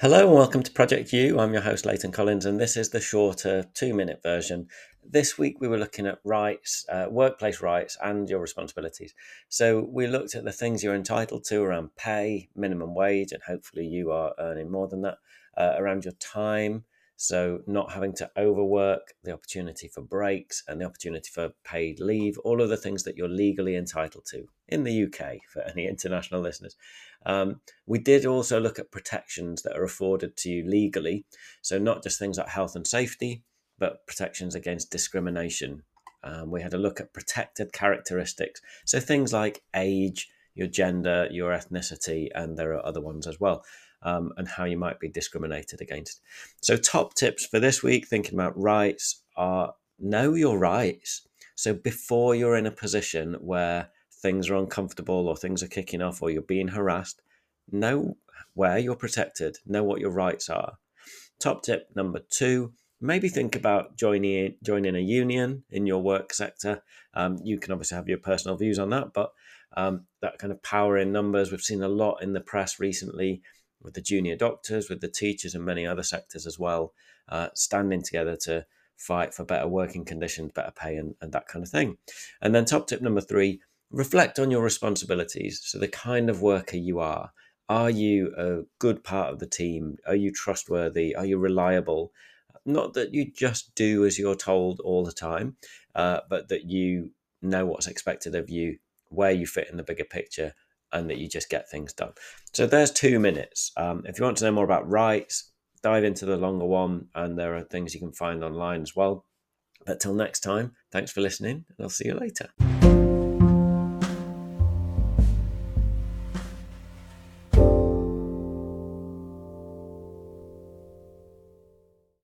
Hello and welcome to Project U. I'm your host, Leighton Collins, and this is the shorter two minute version. This week we were looking at rights, uh, workplace rights, and your responsibilities. So we looked at the things you're entitled to around pay, minimum wage, and hopefully you are earning more than that, uh, around your time, so, not having to overwork, the opportunity for breaks, and the opportunity for paid leave, all of the things that you're legally entitled to in the UK for any international listeners. Um, we did also look at protections that are afforded to you legally. So, not just things like health and safety, but protections against discrimination. Um, we had a look at protected characteristics. So, things like age, your gender, your ethnicity, and there are other ones as well um, and how you might be discriminated against. So, top tips for this week, thinking about rights, are know your rights. So, before you're in a position where things are uncomfortable or things are kicking off or you're being harassed, know where you're protected, know what your rights are. Top tip number two maybe think about joining joining a union in your work sector. Um, you can obviously have your personal views on that, but um, that kind of power in numbers, we've seen a lot in the press recently with the junior doctors, with the teachers, and many other sectors as well, uh, standing together to fight for better working conditions, better pay, and, and that kind of thing. And then, top tip number three reflect on your responsibilities. So, the kind of worker you are. Are you a good part of the team? Are you trustworthy? Are you reliable? Not that you just do as you're told all the time, uh, but that you know what's expected of you, where you fit in the bigger picture, and that you just get things done. So there's two minutes. Um, if you want to know more about rights, dive into the longer one, and there are things you can find online as well. But till next time, thanks for listening, and I'll see you later.